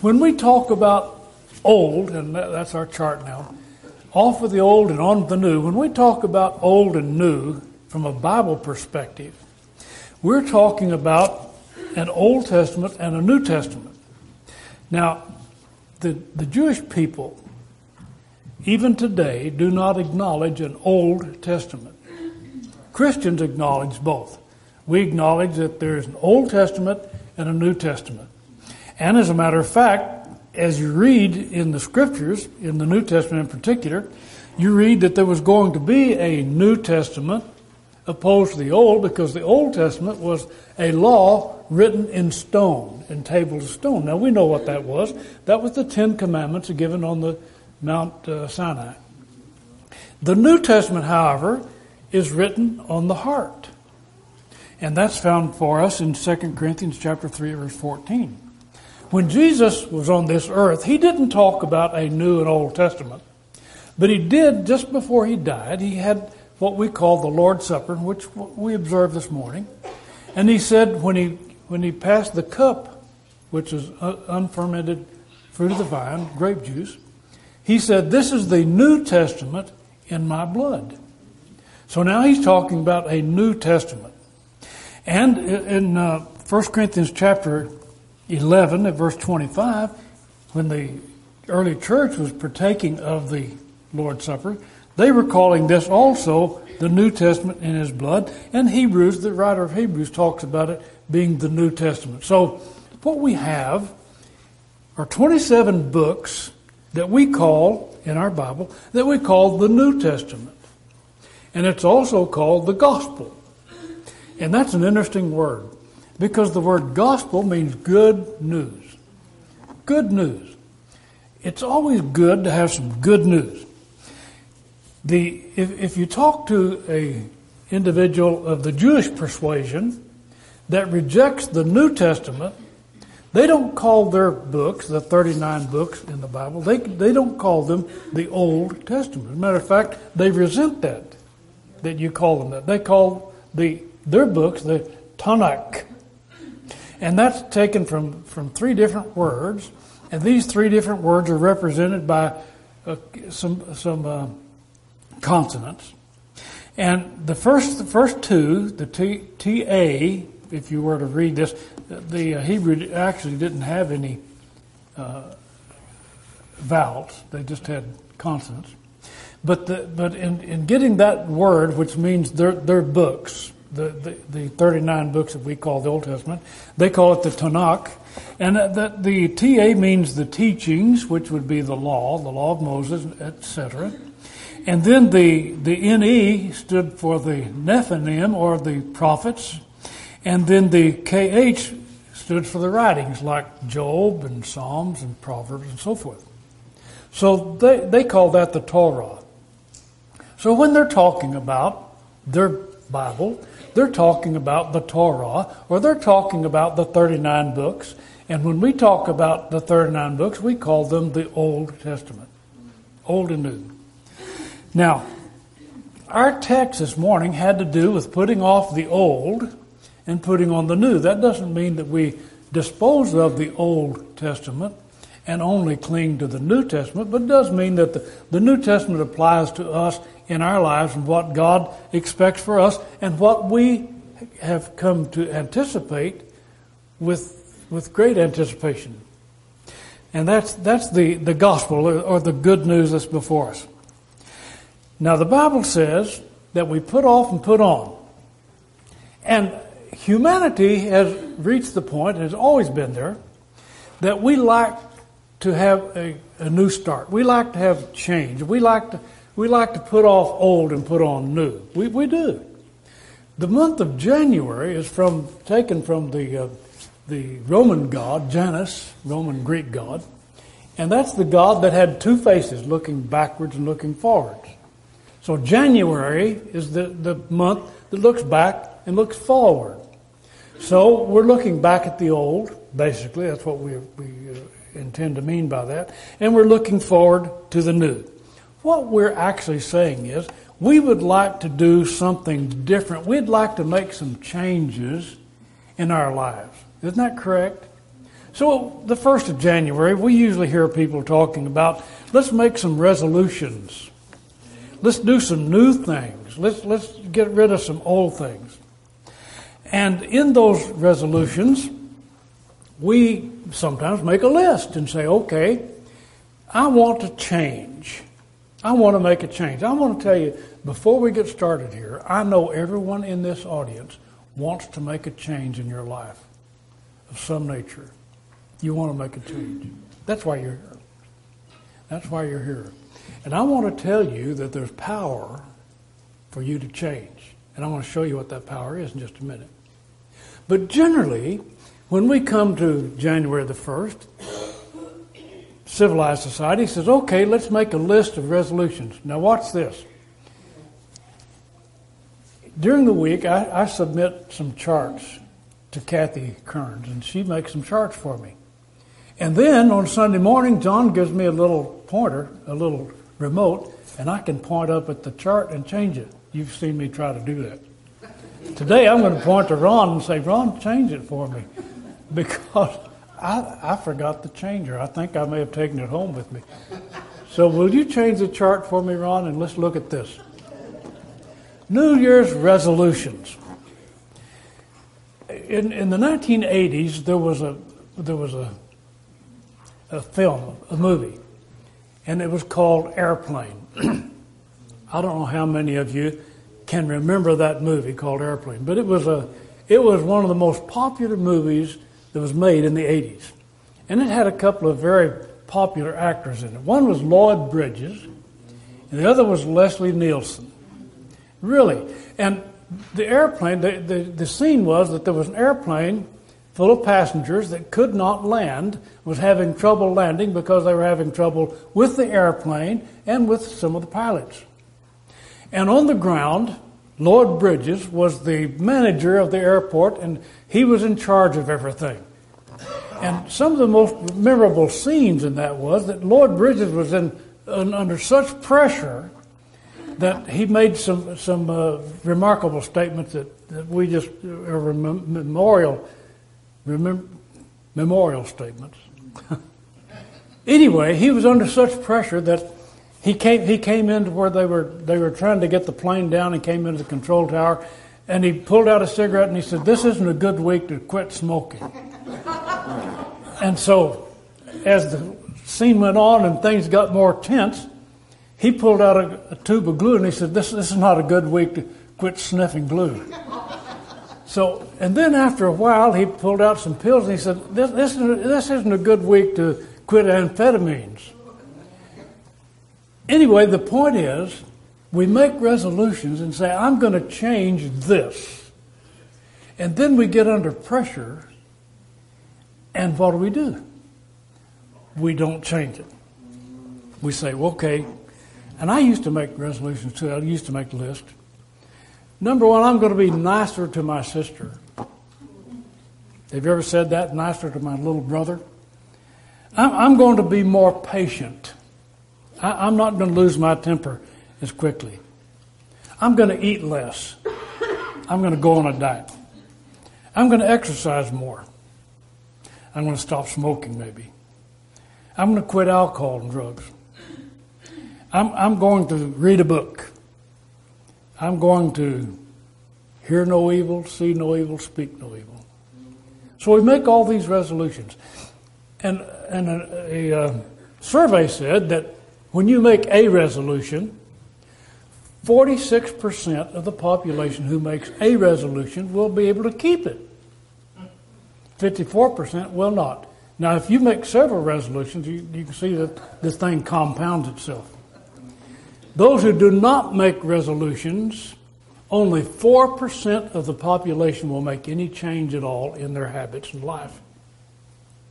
When we talk about old, and that's our chart now, off of the old and on the new, when we talk about old and new from a Bible perspective, we're talking about an Old Testament and a New Testament. Now, the, the Jewish people, even today, do not acknowledge an Old Testament. Christians acknowledge both. We acknowledge that there is an Old Testament and a New Testament. And as a matter of fact, as you read in the scriptures, in the New Testament in particular, you read that there was going to be a New Testament opposed to the Old because the Old Testament was a law written in stone, in tables of stone. Now we know what that was. That was the Ten Commandments given on the Mount uh, Sinai. The New Testament, however, is written on the heart. And that's found for us in 2 Corinthians chapter 3 verse 14. When Jesus was on this earth, he didn't talk about a New and Old Testament. But he did, just before he died, he had what we call the Lord's Supper, which we observed this morning. And he said when he, when he passed the cup, which is unfermented fruit of the vine, grape juice, he said, This is the New Testament in my blood. So now he's talking about a New Testament. And in uh, 1 Corinthians chapter 11 at verse 25, when the early church was partaking of the Lord's Supper, they were calling this also the New Testament in his blood. And Hebrews, the writer of Hebrews talks about it being the New Testament. So what we have are 27 books that we call, in our Bible, that we call the New Testament. And it's also called the gospel. And that's an interesting word because the word gospel means good news. Good news. It's always good to have some good news. The, if, if you talk to a individual of the Jewish persuasion that rejects the New Testament, they don't call their books, the 39 books in the Bible, they, they don't call them the Old Testament. As a matter of fact, they resent that that you call them that. They call the their books the Tanakh. And that's taken from, from three different words. And these three different words are represented by uh, some, some uh, consonants. And the first, the first two, the T, T-A, if you were to read this, the uh, Hebrew actually didn't have any uh, vowels. They just had consonants. But, the, but in, in getting that word, which means their, their books, the, the, the 39 books that we call the Old Testament, they call it the Tanakh. And the, the TA means the teachings, which would be the law, the law of Moses, etc. And then the, the NE stood for the Nephilim, or the prophets. And then the KH stood for the writings, like Job and Psalms and Proverbs and so forth. So they, they call that the Torah. So when they're talking about their Bible, they're talking about the Torah, or they're talking about the 39 books. And when we talk about the 39 books, we call them the Old Testament. Old and New. Now, our text this morning had to do with putting off the old and putting on the new. That doesn't mean that we dispose of the Old Testament and only cling to the New Testament, but does mean that the, the New Testament applies to us in our lives and what God expects for us and what we have come to anticipate with, with great anticipation. And that's, that's the, the gospel or the good news that's before us. Now, the Bible says that we put off and put on. And humanity has reached the point, has always been there, that we like to have a, a new start. We like to have change. We like to we like to put off old and put on new. We, we do. The month of January is from taken from the uh, the Roman god Janus, Roman Greek god, and that's the god that had two faces, looking backwards and looking forwards. So January is the, the month that looks back and looks forward. So we're looking back at the old, basically. That's what we, we intend to mean by that. And we're looking forward to the new. What we're actually saying is we would like to do something different. We'd like to make some changes in our lives. Isn't that correct? So, the 1st of January, we usually hear people talking about let's make some resolutions. Let's do some new things. Let's, let's get rid of some old things. And in those resolutions, we sometimes make a list and say, okay, I want to change. I want to make a change. I want to tell you, before we get started here, I know everyone in this audience wants to make a change in your life of some nature. You want to make a change. That's why you're here. That's why you're here. And I want to tell you that there's power for you to change. And I want to show you what that power is in just a minute. But generally, when we come to January the 1st, civilized society says, okay, let's make a list of resolutions. Now, watch this. During the week, I, I submit some charts to Kathy Kearns, and she makes some charts for me. And then on Sunday morning, John gives me a little pointer, a little remote, and I can point up at the chart and change it. You've seen me try to do that. Today, I'm going to point to Ron and say, Ron, change it for me. Because I, I forgot the changer. I think I may have taken it home with me. So, will you change the chart for me, Ron? And let's look at this. New Year's resolutions. In, in the 1980s, there was a there was a a film, a movie, and it was called Airplane. I don't know how many of you can remember that movie called Airplane, but it was a it was one of the most popular movies that was made in the 80s. And it had a couple of very popular actors in it. One was Lloyd Bridges, and the other was Leslie Nielsen. Really. And the airplane, the, the, the scene was that there was an airplane full of passengers that could not land, was having trouble landing because they were having trouble with the airplane and with some of the pilots. And on the ground, Lloyd Bridges was the manager of the airport and he was in charge of everything. And some of the most memorable scenes in that was that Lloyd Bridges was in, in under such pressure that he made some some uh, remarkable statements that, that we just are memorial remember, memorial statements. anyway, he was under such pressure that he came he came into where they were they were trying to get the plane down and came into the control tower and he pulled out a cigarette and he said, This isn't a good week to quit smoking. and so as the scene went on and things got more tense, he pulled out a, a tube of glue and he said, this, this is not a good week to quit sniffing glue. So, and then after a while, he pulled out some pills and he said, this, this, isn't, this isn't a good week to quit amphetamines. Anyway, the point is, we make resolutions and say, I'm going to change this. And then we get under pressure, and what do we do? We don't change it. We say, well, okay, and I used to make resolutions too. I used to make lists. Number one, I'm going to be nicer to my sister. Have you ever said that? Nicer to my little brother? I'm going to be more patient. I'm not going to lose my temper as quickly. I'm going to eat less. I'm going to go on a diet. I'm going to exercise more. I'm going to stop smoking, maybe. I'm going to quit alcohol and drugs. I'm, I'm going to read a book. I'm going to hear no evil, see no evil, speak no evil. So we make all these resolutions. And, and a, a, a uh, survey said that when you make a resolution, 46% of the population who makes a resolution will be able to keep it. 54% will not. Now, if you make several resolutions, you, you can see that this thing compounds itself. Those who do not make resolutions, only 4% of the population will make any change at all in their habits and life.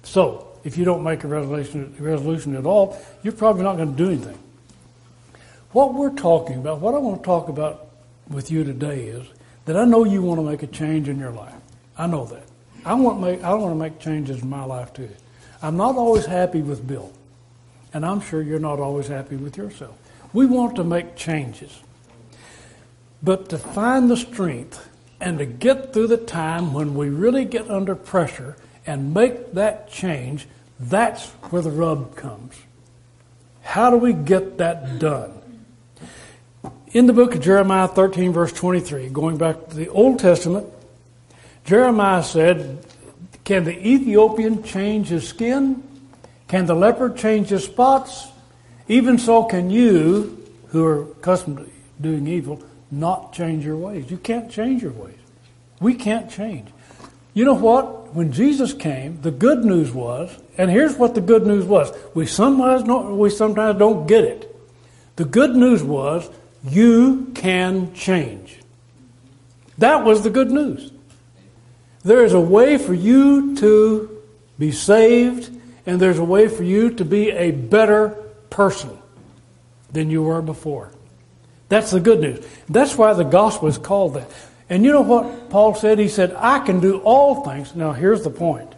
So, if you don't make a resolution, resolution at all, you're probably not going to do anything. What we're talking about, what I want to talk about with you today is that I know you want to make a change in your life. I know that. I want to make, I want to make changes in my life too. I'm not always happy with Bill. And I'm sure you're not always happy with yourself. We want to make changes. But to find the strength and to get through the time when we really get under pressure and make that change, that's where the rub comes. How do we get that done? In the book of Jeremiah 13, verse 23, going back to the Old Testament, Jeremiah said, Can the Ethiopian change his skin? Can the leopard change his spots? Even so, can you, who are accustomed to doing evil, not change your ways? You can't change your ways. We can't change. You know what? When Jesus came, the good news was, and here's what the good news was. We sometimes don't, we sometimes don't get it. The good news was you can change. That was the good news. There is a way for you to be saved, and there's a way for you to be a better person than you were before. That's the good news. That's why the gospel is called that. And you know what Paul said? He said, I can do all things. Now, here's the point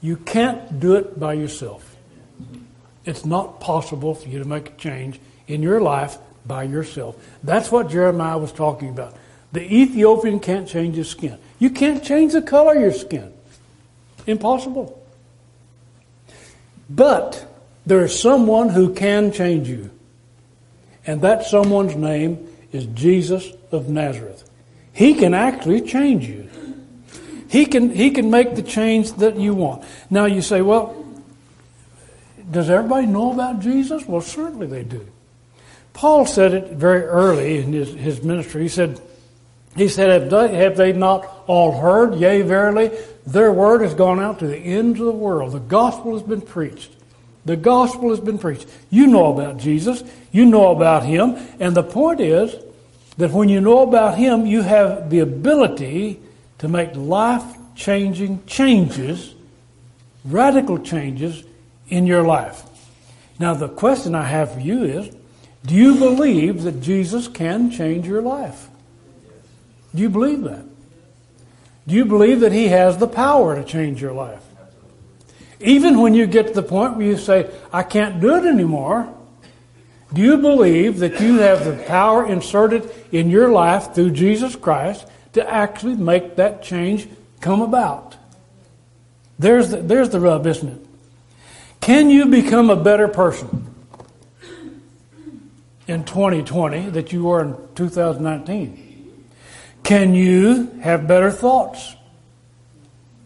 you can't do it by yourself. It's not possible for you to make a change in your life by yourself. That's what Jeremiah was talking about. The Ethiopian can't change his skin. You can't change the color of your skin. Impossible. But there is someone who can change you. And that someone's name is Jesus of Nazareth. He can actually change you. He can, he can make the change that you want. Now you say, well, does everybody know about Jesus? Well, certainly they do. Paul said it very early in his, his ministry. He said, he said, have they, have they not all heard? Yea, verily, their word has gone out to the ends of the world. The gospel has been preached. The gospel has been preached. You know about Jesus. You know about him. And the point is that when you know about him, you have the ability to make life changing changes, radical changes in your life. Now, the question I have for you is do you believe that Jesus can change your life? Do you believe that? Do you believe that He has the power to change your life? Even when you get to the point where you say, I can't do it anymore, do you believe that you have the power inserted in your life through Jesus Christ to actually make that change come about? There's the, there's the rub, isn't it? Can you become a better person in 2020 that you were in 2019? Can you have better thoughts?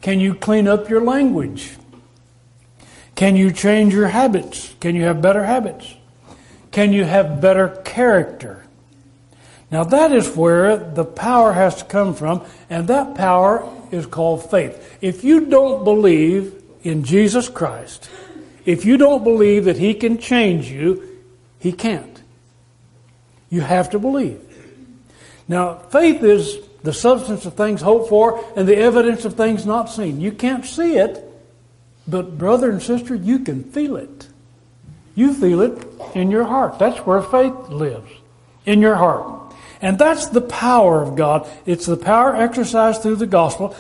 Can you clean up your language? Can you change your habits? Can you have better habits? Can you have better character? Now that is where the power has to come from, and that power is called faith. If you don't believe in Jesus Christ, if you don't believe that He can change you, He can't. You have to believe. Now, faith is the substance of things hoped for and the evidence of things not seen. You can't see it, but brother and sister, you can feel it. You feel it in your heart. That's where faith lives, in your heart. And that's the power of God. It's the power exercised through the gospel.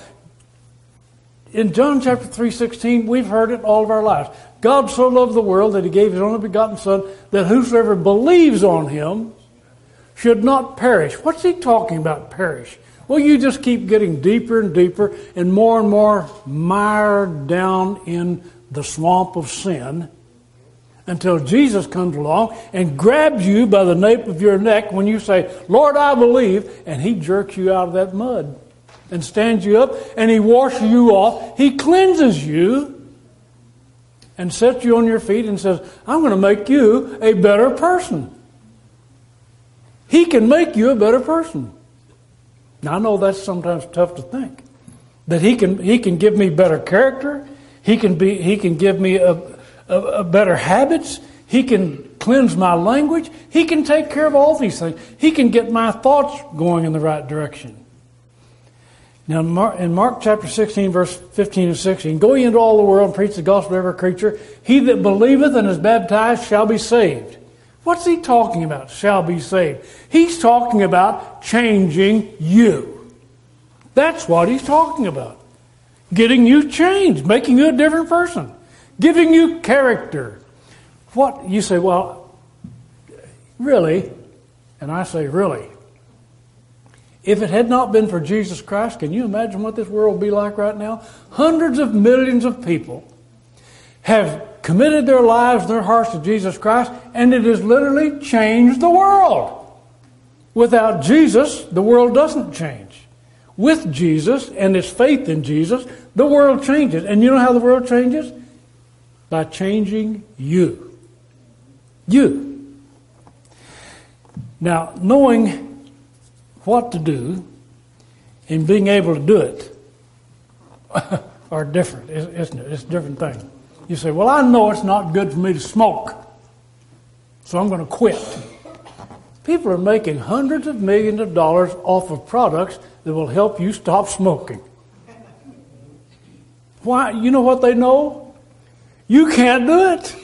In John chapter 3:16, we've heard it all of our lives. God so loved the world that he gave his only begotten son that whosoever believes on him should not perish. What's he talking about, perish? Well, you just keep getting deeper and deeper and more and more mired down in the swamp of sin until Jesus comes along and grabs you by the nape of your neck when you say, Lord, I believe, and he jerks you out of that mud and stands you up and he washes you off. He cleanses you and sets you on your feet and says, I'm going to make you a better person. He can make you a better person. Now I know that's sometimes tough to think. That he can he can give me better character. He can be he can give me a, a better habits. He can cleanse my language. He can take care of all these things. He can get my thoughts going in the right direction. Now, in Mark chapter 16, verse 15 and 16, go ye into all the world and preach the gospel to every creature. He that believeth and is baptized shall be saved. What's he talking about? Shall be saved. He's talking about changing you. That's what he's talking about. Getting you changed, making you a different person, giving you character. What you say, well, really, and I say really. If it had not been for Jesus Christ, can you imagine what this world would be like right now? Hundreds of millions of people have committed their lives, their hearts to Jesus Christ, and it has literally changed the world. Without Jesus, the world doesn't change. With Jesus and his faith in Jesus, the world changes. And you know how the world changes? By changing you. You. Now, knowing what to do and being able to do it are different, isn't it? It's a different thing. You say, Well, I know it's not good for me to smoke, so I'm going to quit. People are making hundreds of millions of dollars off of products that will help you stop smoking. Why? You know what they know? You can't do it.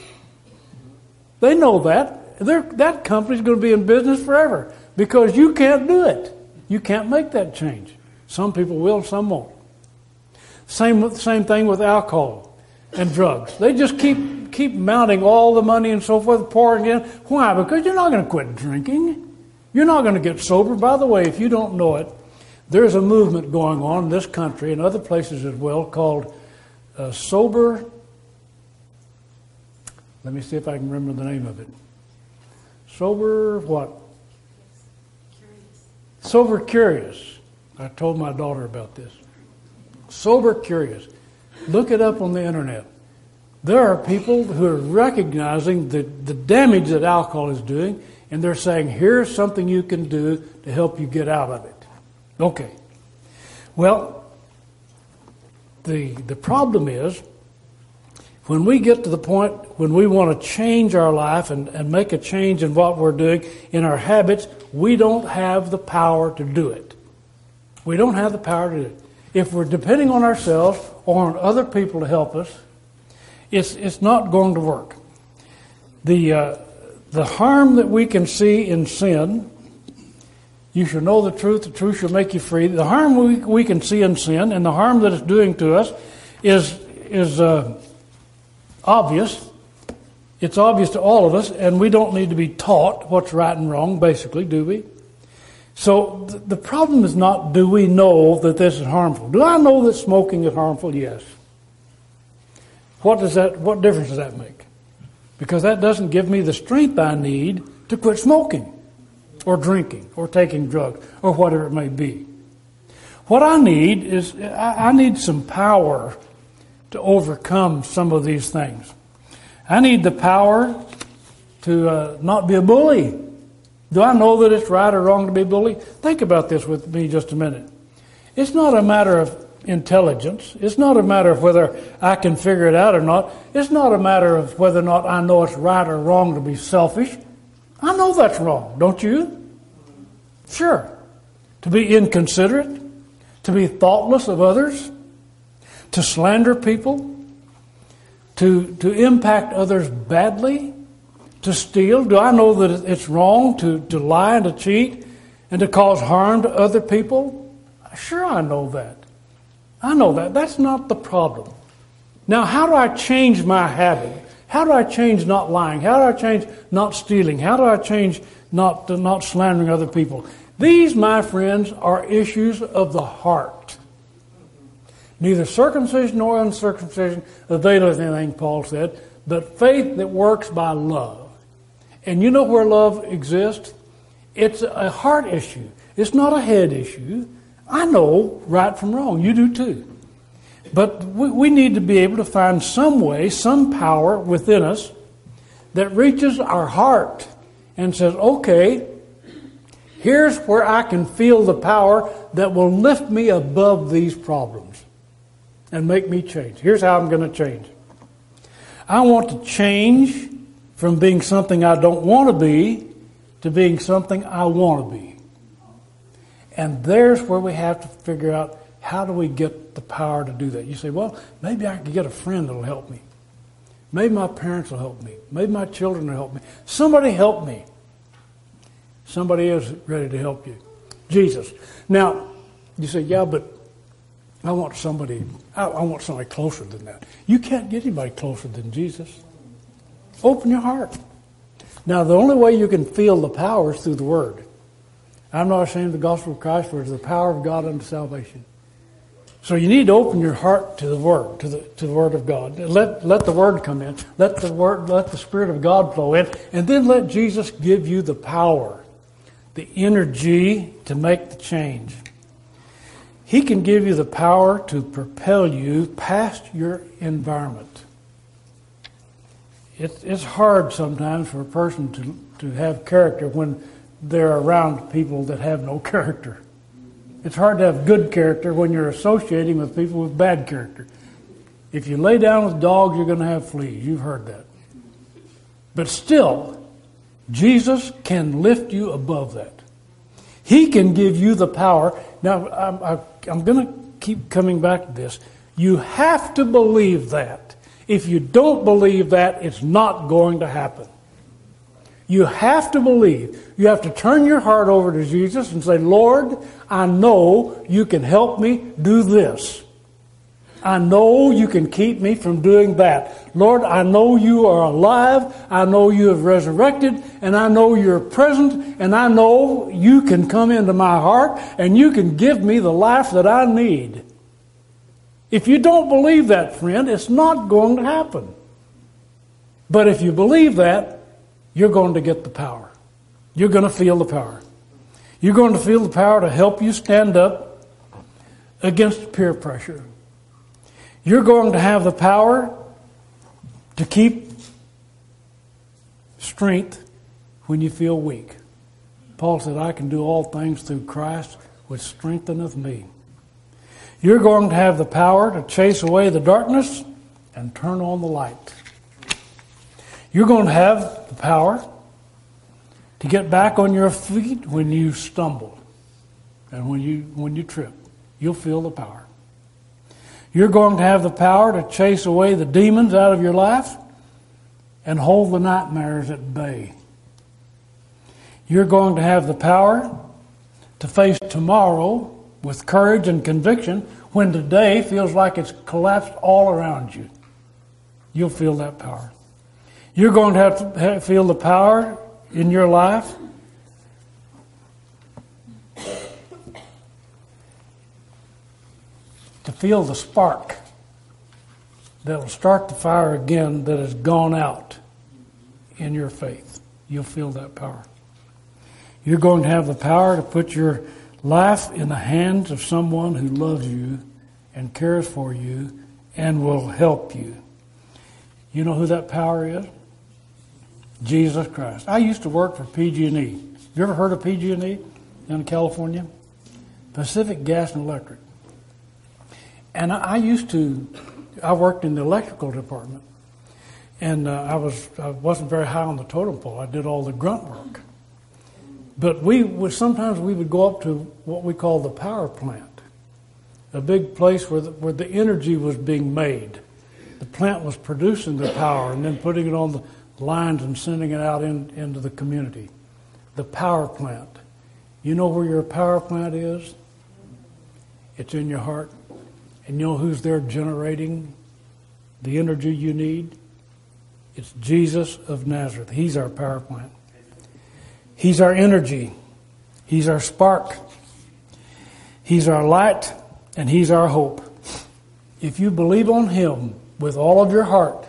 They know that. They're, that company's going to be in business forever because you can't do it. You can't make that change. Some people will, some won't. Same, same thing with alcohol and drugs. They just keep keep mounting all the money and so forth, pouring in. Why? Because you're not going to quit drinking. You're not going to get sober. By the way, if you don't know it, there's a movement going on in this country and other places as well called uh, Sober. Let me see if I can remember the name of it. Sober what? Curious. Sober Curious. I told my daughter about this. Sober Curious. Look it up on the internet. There are people who are recognizing the, the damage that alcohol is doing, and they're saying, here's something you can do to help you get out of it. Okay. Well, the, the problem is when we get to the point when we want to change our life and, and make a change in what we're doing, in our habits, we don't have the power to do it. We don't have the power to do it. If we're depending on ourselves or on other people to help us, it's, it's not going to work. The, uh, the harm that we can see in sin, you shall know the truth, the truth shall make you free. The harm we, we can see in sin and the harm that it's doing to us is, is uh, obvious. It's obvious to all of us, and we don't need to be taught what's right and wrong, basically, do we? So th- the problem is not do we know that this is harmful? Do I know that smoking is harmful? Yes. What does that, what difference does that make? Because that doesn't give me the strength I need to quit smoking or drinking or taking drugs or whatever it may be. What I need is, I need some power to overcome some of these things. I need the power to uh, not be a bully. Do I know that it's right or wrong to be bully? Think about this with me just a minute. It's not a matter of intelligence. It's not a matter of whether I can figure it out or not. It's not a matter of whether or not I know it's right or wrong to be selfish. I know that's wrong, don't you? Sure. To be inconsiderate, to be thoughtless of others, to slander people, to, to impact others badly, to steal. Do I know that it's wrong to, to lie and to cheat and to cause harm to other people? Sure, I know that. I know that. That's not the problem. Now, how do I change my habit? How do I change not lying? How do I change not stealing? How do I change not, not slandering other people? These, my friends, are issues of the heart. Neither circumcision nor uncircumcision availeth anything, Paul said, but faith that works by love. And you know where love exists? It's a heart issue. It's not a head issue. I know right from wrong. You do too. But we, we need to be able to find some way, some power within us that reaches our heart and says, okay, here's where I can feel the power that will lift me above these problems and make me change. Here's how I'm going to change. I want to change from being something I don't want to be to being something I want to be. And there's where we have to figure out how do we get the power to do that. You say, well, maybe I can get a friend that'll help me. Maybe my parents will help me. Maybe my children will help me. Somebody help me. Somebody is ready to help you. Jesus. Now, you say, yeah, but I want somebody, I, I want somebody closer than that. You can't get anybody closer than Jesus. Open your heart. Now, the only way you can feel the power is through the Word. I'm not ashamed of the gospel of Christ, for it is the power of God unto salvation. So you need to open your heart to the Word, to the to the Word of God. Let let the Word come in. Let the Word, let the Spirit of God flow in, and then let Jesus give you the power, the energy to make the change. He can give you the power to propel you past your environment. It, it's hard sometimes for a person to, to have character when they're around people that have no character. It's hard to have good character when you're associating with people with bad character. If you lay down with dogs, you're going to have fleas. You've heard that. But still, Jesus can lift you above that. He can give you the power. Now, I'm, I'm going to keep coming back to this. You have to believe that. If you don't believe that, it's not going to happen. You have to believe. You have to turn your heart over to Jesus and say, Lord, I know you can help me do this. I know you can keep me from doing that. Lord, I know you are alive. I know you have resurrected and I know you're present and I know you can come into my heart and you can give me the life that I need. If you don't believe that, friend, it's not going to happen. But if you believe that, you're going to get the power. You're going to feel the power. You're going to feel the power to help you stand up against peer pressure. You're going to have the power to keep strength when you feel weak. Paul said, I can do all things through Christ which strengtheneth me. You're going to have the power to chase away the darkness and turn on the light. You're going to have the power to get back on your feet when you stumble and when you, when you trip. You'll feel the power. You're going to have the power to chase away the demons out of your life and hold the nightmares at bay. You're going to have the power to face tomorrow with courage and conviction when today feels like it's collapsed all around you. You'll feel that power. You're going to have to feel the power in your life to feel the spark that will start the fire again that has gone out in your faith. You'll feel that power. You're going to have the power to put your life in the hands of someone who loves you and cares for you and will help you. You know who that power is? Jesus Christ. I used to work for PG&E. You ever heard of PG&E in California? Pacific Gas and Electric. And I, used to, I worked in the electrical department, and uh, I was I wasn't very high on the totem pole. I did all the grunt work. But we would sometimes we would go up to what we call the power plant, a big place where the, where the energy was being made. The plant was producing the power and then putting it on the lines and sending it out in, into the community. The power plant. You know where your power plant is? It's in your heart. And you know who's there generating the energy you need? It's Jesus of Nazareth. He's our power plant. He's our energy. He's our spark. He's our light and He's our hope. If you believe on Him with all of your heart,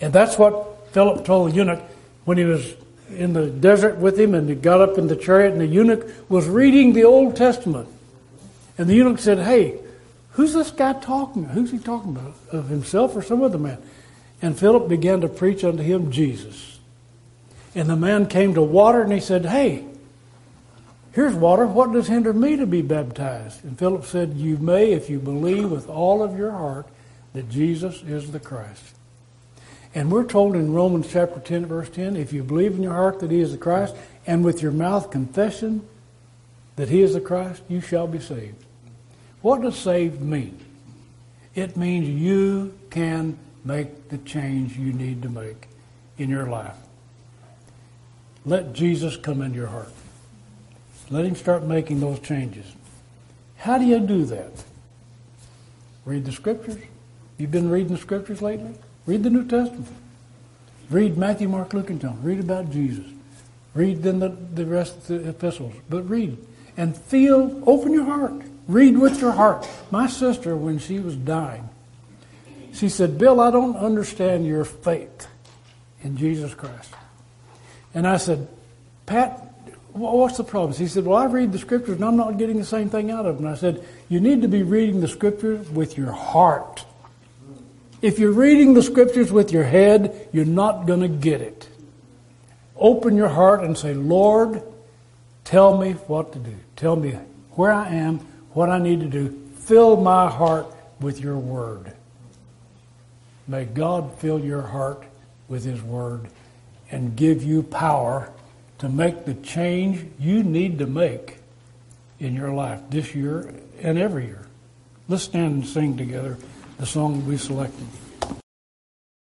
and that's what Philip told the eunuch when he was in the desert with him and he got up in the chariot and the eunuch was reading the Old Testament. And the eunuch said, Hey, who's this guy talking? Who's he talking about? Of himself or some other man? And Philip began to preach unto him Jesus. And the man came to water and he said, Hey, here's water. What does hinder me to be baptized? And Philip said, You may if you believe with all of your heart that Jesus is the Christ. And we're told in Romans chapter 10, verse 10, if you believe in your heart that he is the Christ, and with your mouth confession that he is the Christ, you shall be saved. What does saved mean? It means you can make the change you need to make in your life. Let Jesus come into your heart. Let him start making those changes. How do you do that? Read the scriptures. You've been reading the scriptures lately? Read the New Testament. Read Matthew, Mark, Luke, and John. Read about Jesus. Read then the, the rest of the epistles, but read and feel, open your heart. Read with your heart. My sister, when she was dying, she said, Bill, I don't understand your faith in Jesus Christ. And I said, Pat, what's the problem? He said, Well, I read the scriptures and I'm not getting the same thing out of them. And I said, You need to be reading the scriptures with your heart. If you're reading the scriptures with your head, you're not going to get it. Open your heart and say, Lord, tell me what to do. Tell me where I am, what I need to do. Fill my heart with your word. May God fill your heart with his word and give you power to make the change you need to make in your life this year and every year. Let's stand and sing together the song we selected.